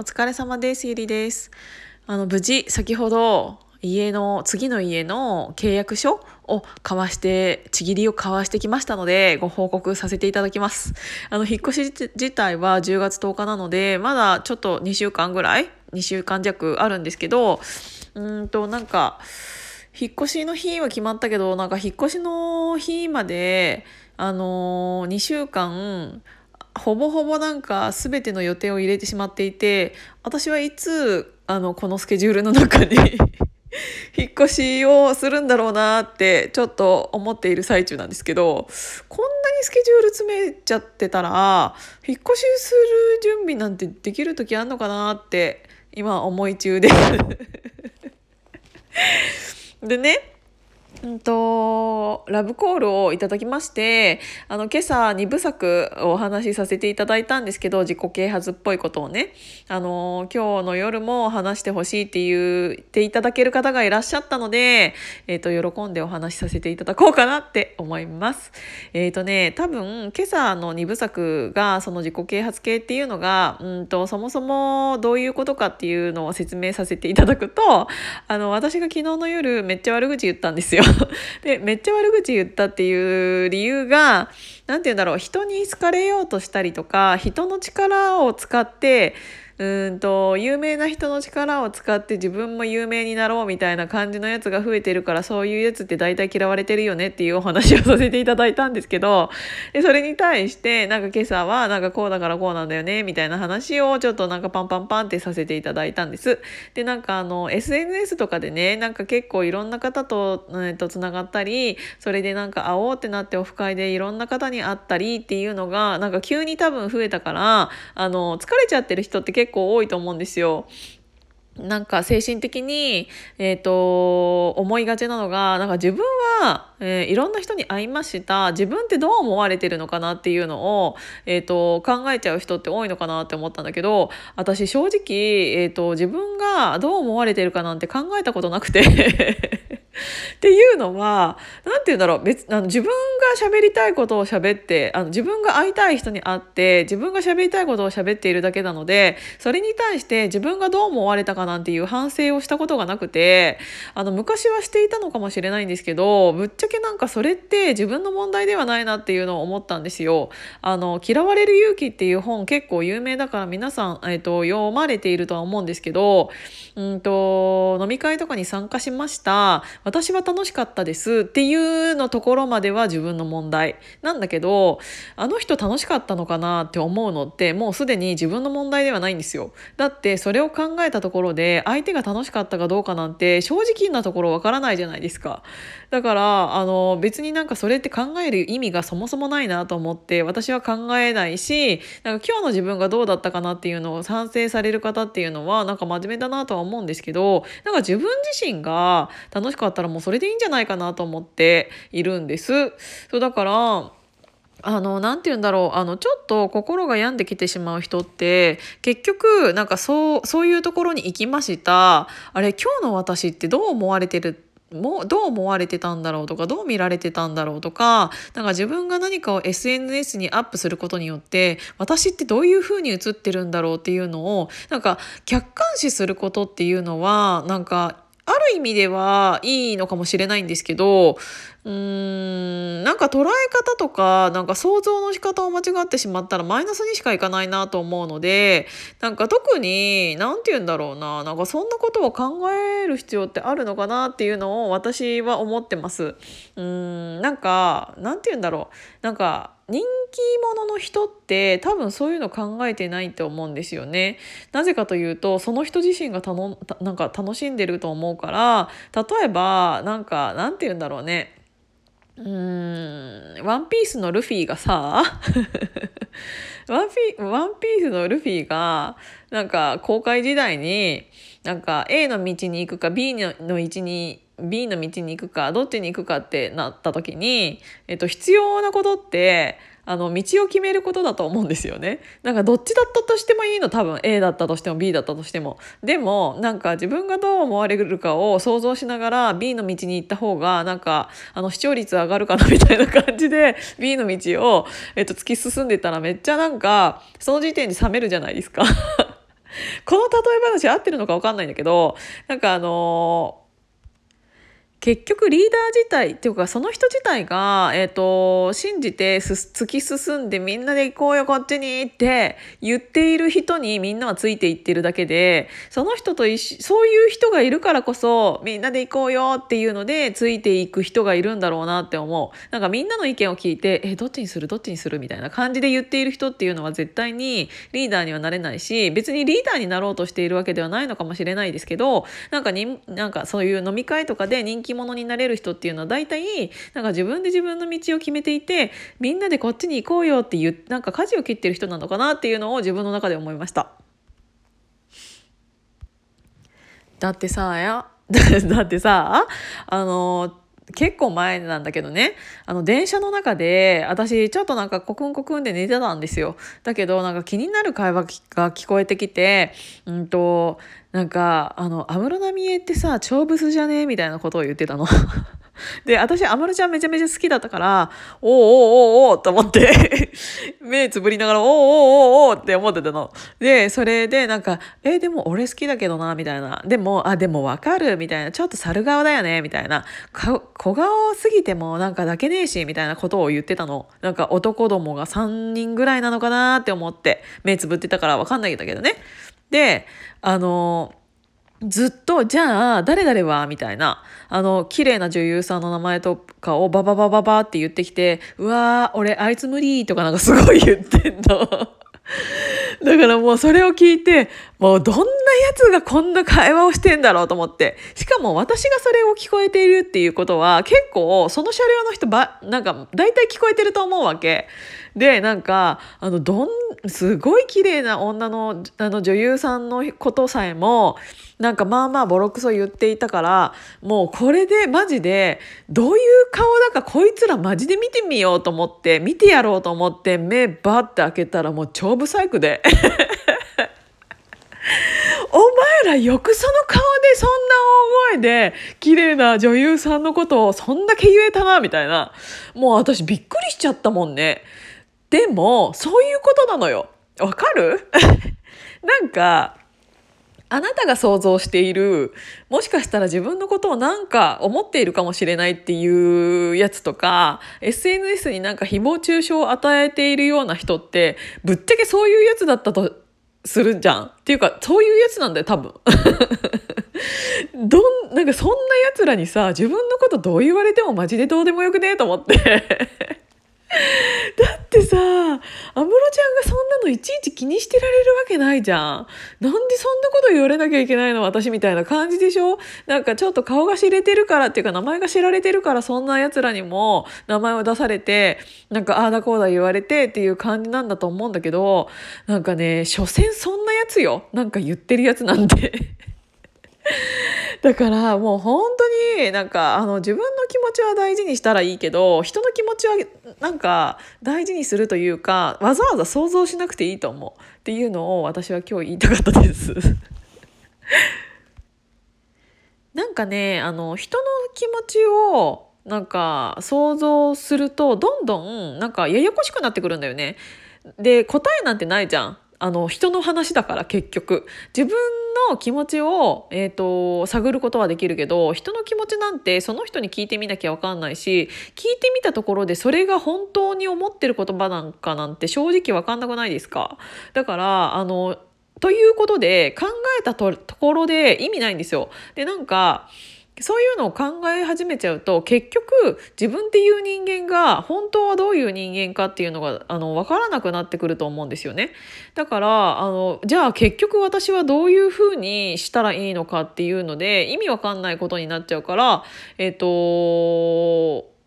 お疲れ様です。ゆりです。あの、無事、先ほど、家の、次の家の契約書を交わして、ちぎりを交わしてきましたので、ご報告させていただきます。あの、引っ越し自体は10月10日なので、まだちょっと2週間ぐらい ?2 週間弱あるんですけど、うんと、なんか、引っ越しの日は決まったけど、なんか引っ越しの日まで、あのー、2週間、ほぼほぼなんか全ての予定を入れてしまっていて私はいつあのこのスケジュールの中に 引っ越しをするんだろうなってちょっと思っている最中なんですけどこんなにスケジュール詰めちゃってたら引っ越しする準備なんてできる時あんのかなって今思い中です。でねうんと、ラブコールをいただきまして、あの、今朝2部作をお話しさせていただいたんですけど、自己啓発っぽいことをね、あの、今日の夜も話してほしいって言っていただける方がいらっしゃったので、えっ、と、喜んでお話しさせていただこうかなって思います。えっ、とね、多分、今朝の2部作が、その自己啓発系っていうのが、うんと、そもそもどういうことかっていうのを説明させていただくと、あの、私が昨日の夜めっちゃ悪口言ったんですよ。でめっちゃ悪口言ったっていう理由が何て言うんだろう人に好かれようとしたりとか人の力を使ってうんと有名な人の力を使って自分も有名になろうみたいな感じのやつが増えてるからそういうやつって大体嫌われてるよねっていうお話をさせていただいたんですけどで それに対してなんか今朝はなんかこうだからこうなんだよねみたいな話をちょっとなんかパンパンパンってさせていただいたんです。でなんかあの SNS とかでねなんか結構いろんな方と,、えー、とつながったりそれでなんか会おうってなってオフ会でいろんな方に会ったりっていうのがなんか急に多分増えたからあの疲れちゃってる人って結構構多いと思うんですよ。なんか精神的に、えっ、と、思いがちなのが、なんか自分は、えーいろんな人に会いました。自分ってどう思われてるのかなっていうのを、えっ、と、考えちゃう人って多いのかなって思ったんだけど、私正直、えっ、と、自分がどう思われてるかなんて考えたことなくて。っていうのは、なんて言うんだろう、別、あの、自分が喋りたいことを喋って、あの、自分が会いたい人に会って、自分が喋りたいことを喋っているだけなので、それに対して自分がどう思われたかなんていう反省をしたことがなくて、あの、昔はしていたのかもしれないんですけど、ぶっちゃけなんかそれって自分の問題ではないなっていうのを思ったんですよ。あの、嫌われる勇気っていう本結構有名だから皆さん、えっ、と、読まれているとは思うんですけど、うんと、飲み会とかに参加しました。私は楽しかったですっていうのところまでは自分の問題なんだけど、あの人楽しかったのかなって思うのってもうすでに自分の問題ではないんですよ。だってそれを考えたところで相手が楽しかったかどうかなんて正直なところわからないじゃないですか。だから、あの別になんかそれって考える意味がそもそもないなと思って私は考えないし、なんか今日の自分がどうだったかなっていうのを賛成される方っていうのはなんか真面目だなとは思うんですけど、なんか自分自身が楽しかったたらもうそれでいいんじゃないかなと思っているんです。そうだから、あの、なて言うんだろう。あの、ちょっと心が病んできてしまう人って、結局、なんかそう、そういうところに行きました。あれ、今日の私ってどう思われてるもどう思われてたんだろうとかどう見られてたんだろうとかなんか自分が何かを SNS にアップすることによって私ってどういう風に映ってるんだろうっていうのをなんか客観視することっていうのはなんかある意味ではいいのかもしれないんですけどうーんなんか捉え方とかなんか想像の仕方を間違ってしまったらマイナスにしかいかないなと思うのでなんか特に何て言うんだろうななんかそんなことを考える必要ってあるのかなっていうのを私は思ってます。うーんなんかなんて言うんだろうなんか人気者の人って多分そういうの考えてないって思うんですよね。なぜかというとその人自身がたのたなんか楽しんでると思うから例えばなんかなんて言うんだろうねうーん、ワンピースのルフィがさ、ワンピワンピースのルフィが、なんか公開時代に、なんか A の道に行くか B のの道に、B の道に行くか、どっちに行くかってなった時に、えっと、必要なことって、あの、道を決めることだと思うんですよね。なんかどっちだったとしてもいいの、多分 A だったとしても B だったとしても。でも、なんか自分がどう思われるかを想像しながら B の道に行った方が、なんか、あの、視聴率上がるかなみたいな感じで B の道を、えっと、突き進んでたらめっちゃなんか、その時点で冷めるじゃないですか。この例え話合ってるのか分かんないんだけどなんかあのー結局リーダー自体っていうかその人自体が、えーと、信じて突き進んでみんなで行こうよこっちにって言っている人にみんなはついていってるだけでその人とそういう人がいるからこそみんなで行こうよっていうのでついていく人がいるんだろうなって思う。なんかみんなの意見を聞いてえどっちにする？どっちにする？みたいな感じで言っている人っていうのは絶対にリーダーにはなれないし別にリーダーになろうとしているわけではないのかもしれないですけどなんかになんかそういう飲み会とかで人気者になれる人っていうのは大体なんか自分で自分の道を決めていてみんなでこっちに行こうよっていうなんか舵を切ってる人なのかなっていうのを自分の中で思いました。だってさや だってさあの結構前なんだけどね。あの電車の中で私ちょっとなんかコクンコクンで寝てたんですよ。だけどなんか気になる会話が聞こえてきてうんとなんかあの安室奈美恵ってさ長物じゃね？みたいなことを言ってたの。で、私、安室ちゃんめちゃめちゃ好きだったから、おおおおおと思って 目つぶりながら、おおおおおって思ってたの。で、それでなんか、え、でも俺好きだけどな、みたいな。でも、あ、でもわかる、みたいな。ちょっと猿顔だよね、みたいな。小顔すぎてもなんか抱けねえし、みたいなことを言ってたの。なんか男どもが3人ぐらいなのかなって思って、目つぶってたからわかんないんだけどね。で、あのずっと、じゃあ、誰々はみたいな、あの、綺麗な女優さんの名前とかをバババババって言ってきて、うわー、俺、あいつ無理とかなんかすごい言ってんの。だからもうそれを聞いて、もうどんなやつがこんな会話をしてんだろうと思って。しかも私がそれを聞こえているっていうことは結構その車両の人ば、なんか大体聞こえてると思うわけ。で、なんか、あの、どん、すごい綺麗な女のあの女優さんのことさえも、なんかまあまあボロクソ言っていたから、もうこれでマジで、どういう顔だかこいつらマジで見てみようと思って、見てやろうと思って目バッて開けたらもう超不細工で。お前らよくその顔でそんな大声で綺麗な女優さんのことをそんだけ言えたなみたいな。もう私びっくりしちゃったもんね。でもそういうことなのよ。わかる？なんかあなたが想像している、もしかしたら自分のことをなんか思っているかもしれないっていうやつとか、SNS になんか誹謗中傷を与えているような人って、ぶっちゃけそういうやつだったとするじゃん。っていうか、そういうやつなんだよ、多分。どん、なんかそんな奴らにさ、自分のことどう言われてもマジでどうでもよくねえと思って。だ ってさ安室ちゃんがそんなのいちいち気にしてられるわけないじゃん。なんでそんなこと言われなきゃいけないの私みたいな感じでしょ？なんかちょっと顔が知れてるからっていうか名前が知られてるからそんな奴らにも名前を出されてなんかああだこうだ言われてっていう感じなんだと思うんだけどなんかね所詮そんなやつよ。なんか言ってるやつなんて。だからもう本当になんかあの自分の気持ちは大事にしたらいいけど人の気持ちはなんか大事にするというかわざわざ想像しなくていいと思うっていうのを私は今日言いたかったです なんかねあの人の気持ちをなんか想像するとどんどんなんかややこしくなってくるんだよね。で答えなんてないじゃん。あの人の話だから結局自分の気持ちを、えーと、探ることはできるけど人の気持ちなんてその人に聞いてみなきゃ分かんないし聞いてみたところでそれが本当に思ってる言葉なんかなんて正直分かんなくないですか？だからあのということで考えたところで意味ないんですよ。でなんかそういうのを考え始めちゃうと結局自分っていう人間が本当はどういう人間かっていうのがあの分からなくなってくると思うんですよね。だからあのじゃあ結局私はどういうふうにしたらいいのかっていうので意味わかんないことになっちゃうからえっ、と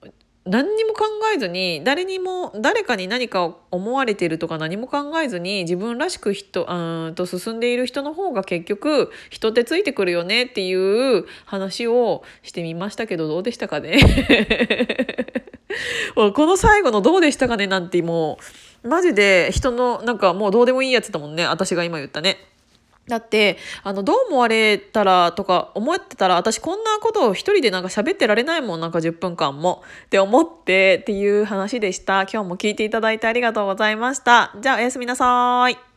何にも考えずに誰にも誰かに何か思われているとか何も考えずに自分らしく人うんと進んでいる人の方が結局人ってついてくるよねっていう話をしてみましたけどどうでしたかね？この最後の「どうでしたかね? 」なんてもうマジで人のなんかもうどうでもいいやつだもんね私が今言ったね。だってあのどう思われたらとか思ってたら私こんなことを一人でなんか喋ってられないもんなんか10分間も。って思ってっていう話でした。今日も聞いていただいてありがとうございました。じゃあおやすみなさい。